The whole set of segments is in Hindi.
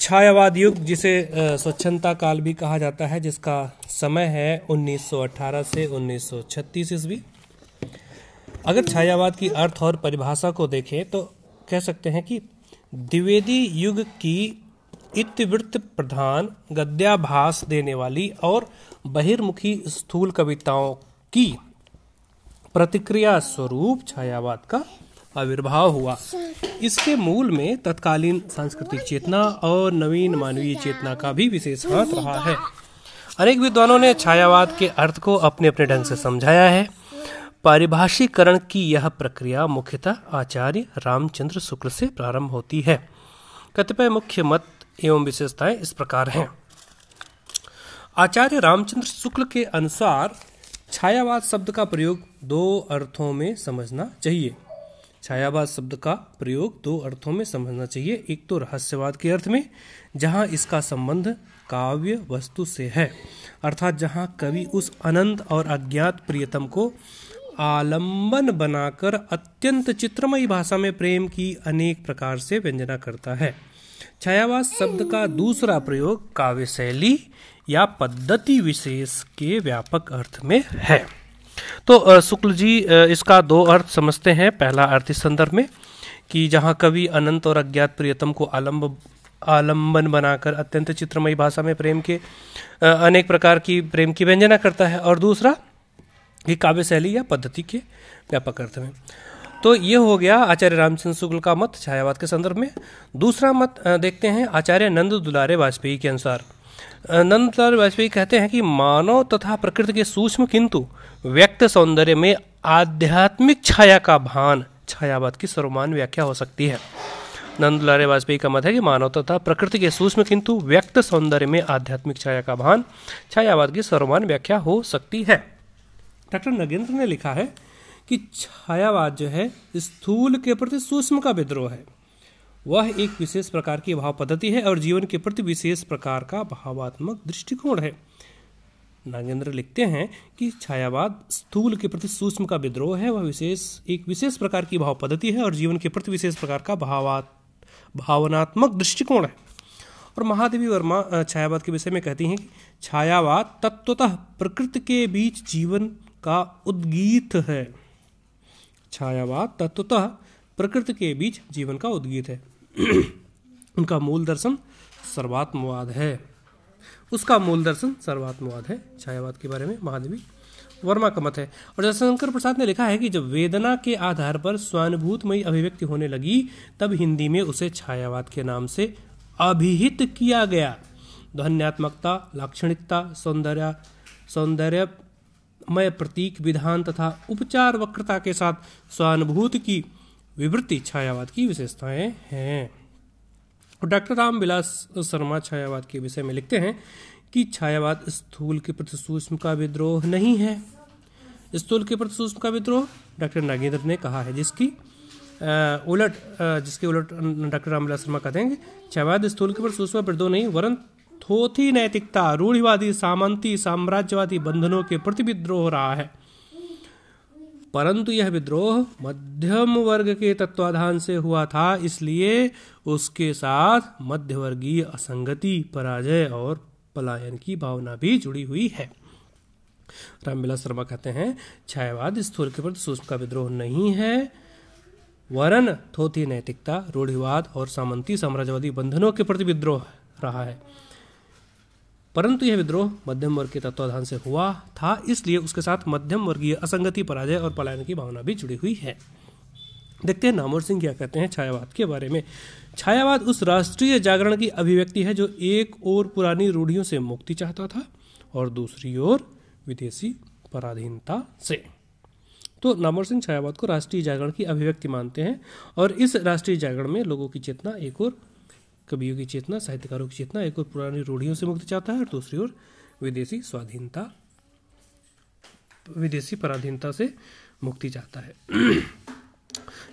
छायावाद युग जिसे स्वच्छंदता काल भी कहा जाता है, जिसका समय है 1918 से 1936 ईस्वी। अगर छायावाद की अर्थ और परिभाषा को देखें तो कह सकते हैं कि द्विवेदी युग की इतिवृत्त प्रधान गद्याभास देने वाली और बहिर्मुखी स्थूल कविताओं की प्रतिक्रिया स्वरूप छायावाद का आविर्भाव हुआ। इसके मूल में तत्कालीन सांस्कृतिक चेतना और नवीन मानवीय चेतना का भी विशेष हाथ रहा है। अनेक विद्वानों ने छायावाद के अर्थ को अपने अपने ढंग से समझाया है। पारिभाषिकरण की यह प्रक्रिया मुख्यतः आचार्य रामचंद्र शुक्ल से प्रारंभ होती है। कतिपय मुख्य मत एवं विशेषताएँ इस प्रकार हैं। आचार्य रामचंद्र शुक्ल के अनुसार छायावाद शब्द का प्रयोग दो अर्थों में समझना चाहिए। छायावाद शब्द का प्रयोग दो अर्थों में समझना चाहिए। एक तो रहस्यवाद के अर्थ में, जहाँ इसका संबंध काव्य वस्तु से है, अर्थात जहाँ कवि उस अनंत और अज्ञात प्रियतम को आलंबन बनाकर अत्यंत चित्रमयी भाषा में प्रेम की अनेक प्रकार से व्यंजना करता है। छायावाद शब्द का दूसरा प्रयोग काव्य शैली या पद्धति विशेष के व्यापक अर्थ में है। तो शुक्ल जी इसका दो अर्थ समझते हैं। पहला अर्थ इस संदर्भ में कि जहाँ कवि अनंत और अज्ञात प्रियतम को आलम्ब आलंबन बनाकर अत्यंत चित्रमयी भाषा में प्रेम के अनेक प्रकार की प्रेम की व्यंजना करता है और दूसरा कि काव्य शैली या पद्धति के व्यापक अर्थ में। तो ये हो गया आचार्य रामचंद्र शुक्ल का मत छायावाद के संदर्भ में। दूसरा मत देखते हैं आचार्य नंद दुलारे वाजपेयी के अनुसार। नंदलाल वाजपेयी कहते हैं कि मानव तथा प्रकृति के सूक्ष्म किंतु व्यक्त सौंदर्य में आध्यात्मिक छाया का भान, छायावाद की सर्वमान व्याख्या हो सकती है। नंदलाल वाजपेयी का मत है कि मानव तथा प्रकृति के सूक्ष्म किंतु व्यक्त सौंदर्य में आध्यात्मिक छाया का भान, छायावाद की सर्वमान व्याख्या हो सकती है। डॉक्टर नगेंद्र ने लिखा है कि छायावाद जो है स्थूल के प्रति सूक्ष्म का विद्रोह है। वह एक विशेष प्रकार की भाव पद्धति है और जीवन के प्रति विशेष प्रकार का भावात्मक दृष्टिकोण है। नागेंद्र लिखते हैं कि छायावाद स्थूल के प्रति सूक्ष्म का विद्रोह है। वह विशेष, एक विशेष प्रकार की भाव पद्धति है और जीवन के प्रति विशेष प्रकार का भावात, भावनात्मक दृष्टिकोण है। और महादेवी वर्मा छायावाद के विषय में कहती हैं कि छायावाद तत्वतः प्रकृति के बीच जीवन का उद्गीत है। छायावाद तत्वतः प्रकृति के बीच जीवन का उद्गीत है। उनका मूल दर्शन सर्वात्मवाद है। उसका मूल दर्शन सर्वात्मवाद है, छायावाद के बारे में महादेवी वर्मा का मत है। और जयशंकर प्रसाद ने लिखा है कि जब वेदना के आधार पर स्वानुभूतमयी अभिव्यक्ति होने लगी, तब हिंदी में उसे छायावाद के नाम से अभिहित किया गया। ध्वन्यात्मकता लाक्षणिकता, सौंदर्य, सौंदर्यमय प्रतीक, विधान तथा उपचार वक्रता के साथ स्वानुभूत की विवृत्ति छायावाद की विशेषताएँ हैं। डॉक्टर राम विलास शर्मा छायावाद के विषय में लिखते हैं कि छायावाद स्थूल के प्रति सूक्ष्म का विद्रोह नहीं है। स्थूल के प्रति सूक्ष्म का विद्रोह? डॉक्टर नागेंद्र ने कहा है जिसकी उलट जिसके उलट डॉक्टर रामविलास शर्मा कहते हैं छायावाद स्थूल के प्रति सूक्ष्म विद्रोह नहीं, वरन थोथी नैतिकता, रूढ़िवादी, सामंती, साम्राज्यवादी बंधनों के प्रति विद्रोह रहा है। परंतु यह विद्रोह मध्यम वर्ग के तत्वाधान से हुआ था, इसलिए उसके साथ मध्यवर्गीय असंगति, पराजय और पलायन की भावना भी जुड़ी हुई है। रामविलास शर्मा कहते हैं, छायावाद स्थूल के प्रति सूक्ष्म का विद्रोह नहीं है। वरन थोथी नैतिकता, रूढ़िवाद और सामंती साम्राज्यवादी बंधनों के प्रति विद्रोह रहा है। परंतु यह विद्रोह मध्यम वर्ग के तत्वाधान से हुआ था, इसलिए उसके साथ मध्यम वर्गीय असंगति, पराजय और पलायन की भावना भी जुड़ी हुई है। देखते हैं नामोर सिंह क्या कहते हैं छायावाद के बारे में। छायावाद उस राष्ट्रीय जागरण की अभिव्यक्ति है जो एक और पुरानी रूढ़ियों से मुक्ति चाहता था और दूसरी ओर विदेशी पराधीनता से। तो नामोर सिंह छायावाद को राष्ट्रीय जागरण की अभिव्यक्ति मानते हैं और इस राष्ट्रीय जागरण में लोगों की चेतना एक और कवियों की चेतना, साहित्यकारों की चेतना एक और पुरानी रूढ़ियों से मुक्ति चाहता है और दूसरी ओर विदेशी स्वाधीनता, विदेशी पराधीनता से मुक्ति चाहता है।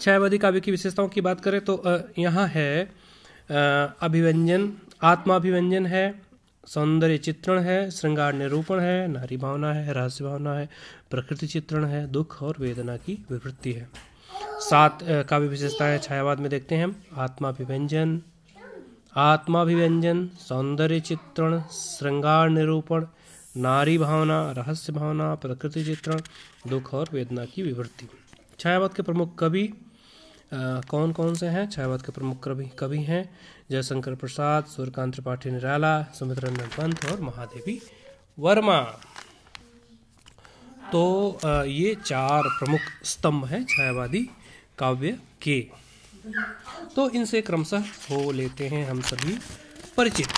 छायावादी काव्य की विशेषताओं की बात करें तो यहाँ है अभिव्यंजन, आत्माभिव्यंजन है, सौंदर्य चित्रण है, श्रृंगार निरूपण है, नारी भावना है, रहस्य भावना है, प्रकृति चित्रण है, दुख और वेदना की विवृत्ति है। सात काव्य विशेषताएँ छायावाद में देखते हैं। हम आत्माभिव्यंजन आत्माभिव्यंजन, सौंदर्य चित्रण, श्रृंगार निरूपण, नारी भावना, रहस्य भावना, प्रकृति चित्रण, दुख और वेदना की विवृत्ति। छायावाद के प्रमुख कवि कौन कौन से हैं? छायावाद के प्रमुख कवि कवि हैं जयशंकर प्रसाद, सूर्यकांत त्रिपाठी निराला सुमित्रंजन पंत और महादेवी वर्मा। तो ये चार प्रमुख स्तंभ हैं छायावादी काव्य के। तो इनसे क्रमशः हो लेते हैं हम सभी परिचित।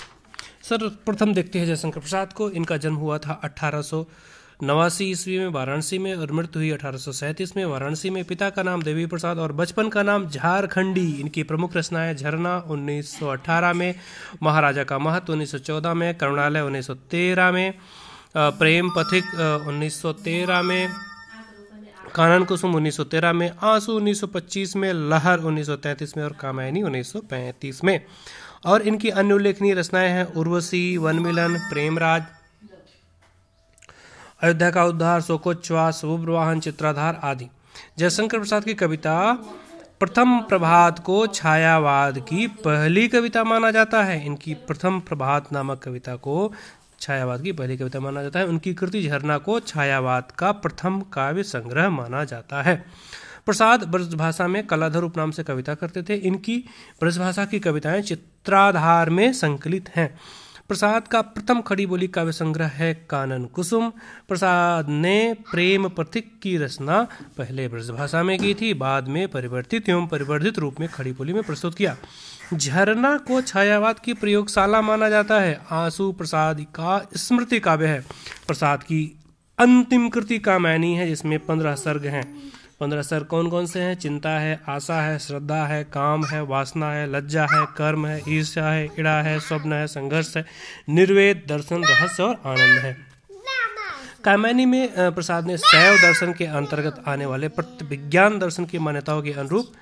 सर्वप्रथम देखते हैं जयशंकर प्रसाद को। इनका जन्म हुआ था अठारह नवासी ईस्वी में, वाराणसी में और मृत्यु हुई अठारह सौ सैंतीस में। वाराणसी में पिता का नाम देवी प्रसाद और बचपन का नाम झारखंडी। इनकी प्रमुख रचनाएँ झरना 1918 में, महाराजा का महत्व 1914 में, करुणालय 1913 में प्रेम पथिक 1913 में कानन कुसुम 1913 में, आँसू 1925 में, लहर 1933 में और कामायनी 1935 में। और इनकी अन्य उल्लेखनीय रचनाएँ हैं, उर्वशी, वनमिलन, प्रेमराज, अयोध्या का उद्धार, शोकोच्छ्वास सुप्रवाहन चित्राधार आदि। जयशंकर प्रसाद की कविता, प्रथम प्रभात को छायावाद की पहली कविता माना जाता है। इनकी प्रथम प्रभात नामक कविता को छायावाद की पहली कविता माना जाता है। उनकी कृति झरना को छायावाद का प्रथम काव्य संग्रह माना जाता है। प्रसाद ब्रजभाषा में कलाधर उपनाम से कविता करते थे। इनकी ब्रजभाषा की कविताएँ चित्राधार में संकलित हैं। प्रसाद का प्रथम खड़ी बोली काव्य संग्रह है कानन कुसुम। प्रसाद ने प्रेम प्रतीक की रचना पहले ब्रजभाषा में की थी, बाद में परिवर्तित एवं परिवर्धित रूप में खड़ी बोली में प्रस्तुत किया। झरना को छायावाद की प्रयोगशाला माना जाता है। आँसू प्रसाद का स्मृति काव्य है। प्रसाद की अंतिम कृति का मैनी है, जिसमें पंद्रह सर्ग हैं। पंद्रह सर कौन कौन से हैं? चिंता है, आशा है, श्रद्धा है, काम है, वासना है, लज्जा है, कर्म है, ईर्ष्या है, इड़ा है, स्वप्न है, संघर्ष है, निर्वेद, दर्शन, रहस्य और आनंद है। कामैनी में प्रसाद ने शैव दर्शन के अंतर्गत आने वाले विज्ञान दर्शन की मान्यताओं के अनुरूप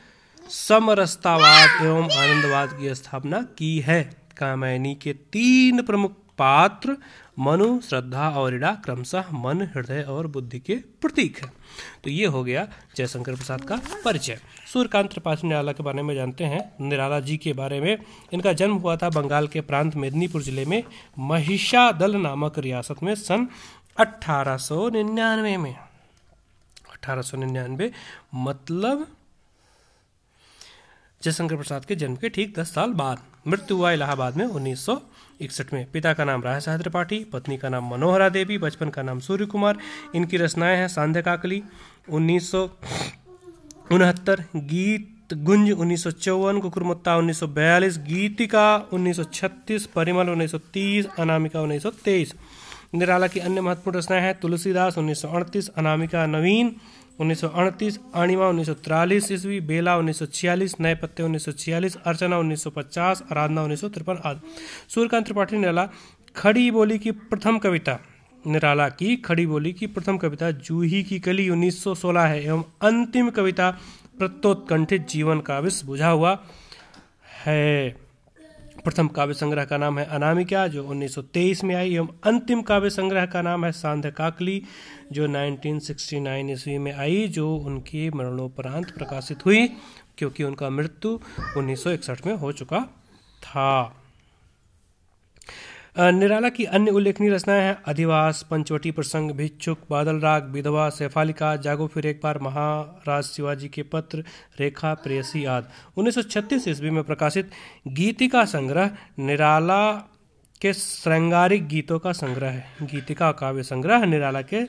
समरसतावाद एवं आनंदवाद की स्थापना की है। कामैनी के तीन प्रमुख पात्र, मनु, श्रद्धा और इड़ा क्रमशः मन, हृदय और बुद्धि के प्रतीक है। तो ये हो गया जयशंकर प्रसाद का परिचय। सूर्यकांत त्रिपाठी निराला के बारे में जानते हैं। निराला जी के बारे में। इनका जन्म हुआ था बंगाल के प्रांत मेदिनीपुर ज़िले में महिषादल नामक रियासत में सन अठारह में। अठारह सौ निन्यानवे मतलब जयशंकर प्रसाद के जन्म के ठीक दस साल बाद। मृत्यु हुआ इलाहाबाद में उन्नीस सौ इकसठ में। पिता का नाम राय साहब त्रिपाठी पत्नी का नाम मनोहरा देवी, बचपन का नाम सूर्य कुमार। इनकी रचनाएँ हैं सांध्य काकली, उन्नीस उनहत्तर, गीत गुंज उन्नीस सौ चौवन, कुकुरमुत्ता उन्नीस सौ बयालीस, गीतिका उन्नीस सौ छत्तीस, परिमल उन्नीस सौ तीस, अनामिका उन्नीस सौ तेईस। निराला की अन्य महत्वपूर्ण रचनाएँ हैं, तुलसीदास उन्नीस सौ अड़तीस, अनामिका नवीन उन्नीस सौ अड़तीस अणिमा उन्नीस सौ तिरालीस ईस्वी, बेला उन्नीस सौ छियालीस नए पत्ते उन्नीस सौ छियालीस, अर्चना उन्नीस सौ पचास, आराधना उन्नीस सौ तिरपन आदि। सूर्यकांत त्रिपाठी निराला खड़ी बोली की प्रथम कविता। निराला की खड़ी बोली की प्रथम कविता, जूही की कली 1916 है, एवं अंतिम कविता प्रत्योत्कंठित जीवन का विष बुझा हुआ है। प्रथम काव्य संग्रह का नाम है अनामिका, जो 1923 में आई, एवं अंतिम काव्य संग्रह का नाम है सांध काकली, जो 1969 ईस्वी में आई, जो उनकी मरणोपरांत प्रकाशित हुई, क्योंकि उनका मृत्यु 1961 में हो चुका था। निराला की अन्य उल्लेखनीय रचनाएँ हैं, अधिवास, पंचवटी प्रसंग, भिक्षुक, बादल राग, विधवा शेफालिका जागो फिर एक बार, महाराज शिवाजी के पत्र, रेखा, प्रेयसी आदि। 1936 ईस्वी में प्रकाशित गीतिका संग्रह, निराला के श्रृंगारिक गीतों का संग्रह है। गीतिका काव्य संग्रह, निराला के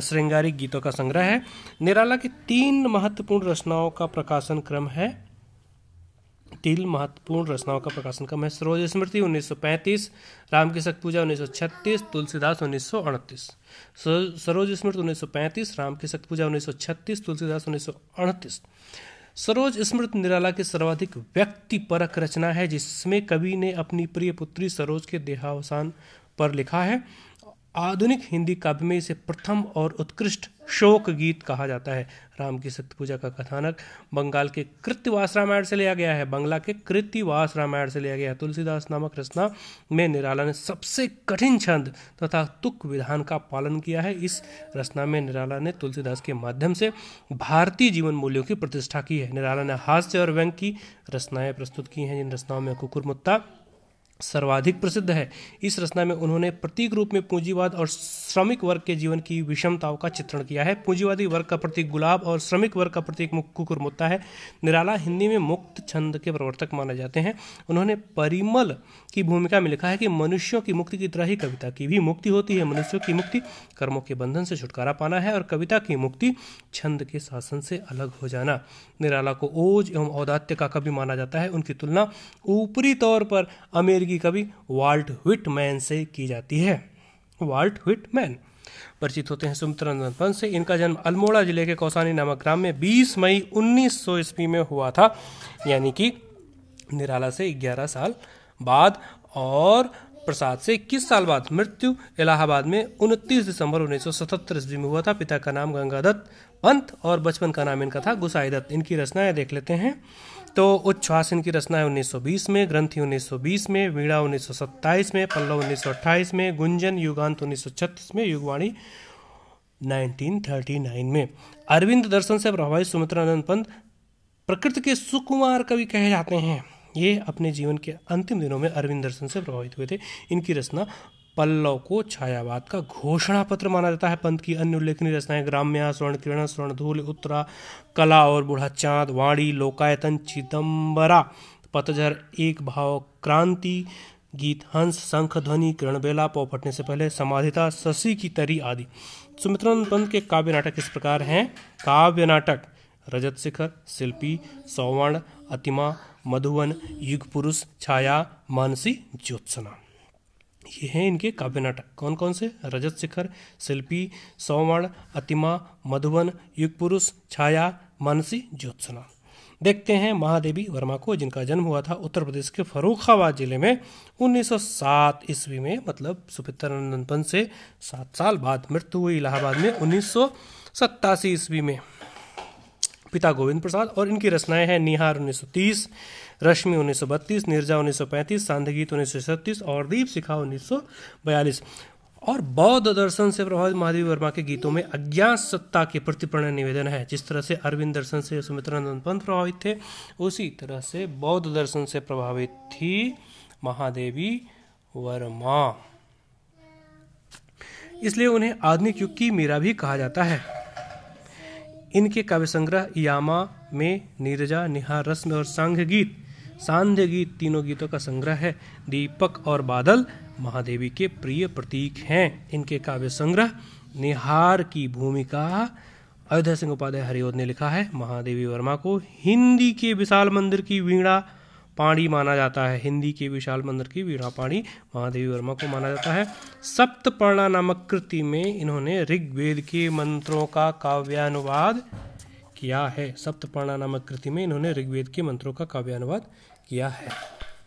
श्रृंगारिक गीतों का संग्रह है। निराला की तीन महत्वपूर्ण रचनाओं का प्रकाशन क्रम है। तीन महत्वपूर्ण रचनाओं का प्रकाशन क्रम है। सरोज स्मृति 1935 राम की शक्ति पूजा 1936 तुलसीदास 1938 सरोज स्मृति 1935 राम की शक्ति पूजा 1936 तुलसीदास 1938 सरोज स्मृति निराला की सर्वाधिक व्यक्ति परक रचना है, जिसमें कवि ने अपनी प्रिय पुत्री सरोज के देहावसान पर लिखा है। आधुनिक हिंदी काव्य में इसे प्रथम और उत्कृष्ट शोक गीत कहा जाता है। राम की सत्य पूजा का कथानक बंगाल के कृत्यवास रामायण से लिया गया है। बंगला के कृत्यवास रामायण से लिया गया है। तुलसीदास नामक रचना में निराला ने सबसे कठिन छंद तथा तुक विधान का पालन किया है। इस रचना में निराला ने तुलसीदास के माध्यम से भारतीय जीवन मूल्यों की प्रतिष्ठा की है। निराला ने हास्य और व्यंग की रचनाएँ प्रस्तुत की हैं। जिन रचनाओं में कुकुरमुत्ता सर्वाधिक प्रसिद्ध है। इस रचना में उन्होंने प्रतीक रूप में पूंजीवाद और श्रमिक वर्ग के जीवन की विषमताओं का चित्रण किया है। पूंजीवादी वर्ग का प्रतीक गुलाब और श्रमिक वर्ग का प्रतीक कुकुर मुत्ता है। निराला हिंदी में मुक्त छंद के प्रवर्तक माने जाते हैं। उन्होंने परिमल की भूमिका में लिखा है कि मनुष्यों की मुक्ति की तरह ही कविता की भी मुक्ति होती है। मनुष्यों की मुक्ति कर्मों के बंधन से छुटकारा पाना है और कविता की मुक्ति छंद के शासन से अलग हो जाना। निराला को ओज एवं औदात्य का कवि माना जाता है। उनकी तुलना ऊपरी तौर पर अमेरिकी कवि वाल्ट विटमैन से की जाती है। वाल्ट विटमैन परिचित होते हैं सुमित्रानंद पंत से। इनका जन्म अल्मोड़ा ज़िले के कौसानी नामक ग्राम में 20 मई 1900 ईस्वी में हुआ था, यानी कि निराला से 11 साल बाद और प्रसाद से इक्कीस साल बाद। मृत्यु इलाहाबाद में 29 दिसंबर 1977 ईस्वी में हुआ था। पिता का नाम गंगादत्त पंत और बचपन का नाम इनका था गुसाई दत्त इनकी रचनाएँ देख लेते हैं। तो उच्छ्वास इनकी रचना है 1920 में, ग्रंथि 1920 में, वीणा 1927 में, पल्लव 1928 में, गुंजन युगांत 1936 में, युगवाणी 1939 में। अरविंद दर्शन से प्रभावित सुमित्रानंद पंत प्रकृति के सुकुमार कवि कहे जाते हैं। ये अपने जीवन के अंतिम दिनों में अरविंद दर्शन से प्रभावित हुए थे। इनकी रचना पल्लव को छायावाद का घोषणा पत्र माना जाता है। पंत की अन्य उल्लेखनीय रचनाएँ ग्राम्या, स्वर्ण किरण, स्वर्ण धूल, उत्तरा, कला और बूढ़ा चाँद, वाणी, लोकायतन चिदम्बरा पतझर, एक भाव, क्रांति, गीत, हंस, शंख, ध्वनि, किरण बेला, पौ फटने से पहले समाधिता, शशि की तरी आदि। सुमित्रानंद पंत के काव्य नाटक इस प्रकार हैं। काव्य नाटक, रजत शिखर, शिल्पी, सौवर्ण, अतिमा, मधुवन युग पुरुष छाया, मानसी, ज्योत्सना। ये हैं इनके काव्य नाटक। कौन कौन से? रजत शिखर, शिल्पी सौवर्ण अतिमा मधुवन युग पुरुष छाया, मानसी, ज्योत्सना। देखते हैं महादेवी वर्मा को, जिनका जन्म हुआ था उत्तर प्रदेश के फरुखाबाद ज़िले में 1907 ईस्वी में मतलब सुपित्रनंदन पंत से सात साल बाद मृत्यु हुई इलाहाबाद में उन्नीस सौ सत्तासी ईस्वी में। पिता गोविंद प्रसाद और इनकी रचनाएँ हैं निहार 1930 रश्मि 1932 निर्जा 1935 सांध्य गीत उन्नीस और दीप शिखा 1942 और बौद्ध दर्शन से प्रभावित महादेवी वर्मा के गीतों में अज्ञात सत्ता के प्रतिप्रण निवेदन है। जिस तरह से अरविंद दर्शन से सुमित्रानंद पंत प्रभावित थे, उसी तरह से बौद्ध दर्शन से प्रभावित थी महादेवी वर्मा। इसलिए उन्हें आधुनिक युग की मीरा भी कहा जाता है। इनके काव्य संग्रह यामा में नीरजा निहार रस्म और सांघ गीत, सांध्य गीत तीनों गीतों का संग्रह है। दीपक और बादल महादेवी के प्रिय प्रतीक हैं। इनके काव्य संग्रह निहार की भूमिका अयोध्या सिंह उपाध्याय हरिओद ने लिखा है। महादेवी वर्मा को हिंदी के विशाल मंदिर की वीणा पाणी माना जाता है। हिंदी के विशाल मंदिर की वीणा पाणी महादेवी वर्मा को माना जाता है। सप्तपर्णा नामक कृति में इन्होंने ऋग्वेद के मंत्रों का काव्यानुवाद किया है। सप्तपर्णा नामक कृति में इन्होंने ऋग्वेद के मंत्रों का काव्यानुवाद किया है।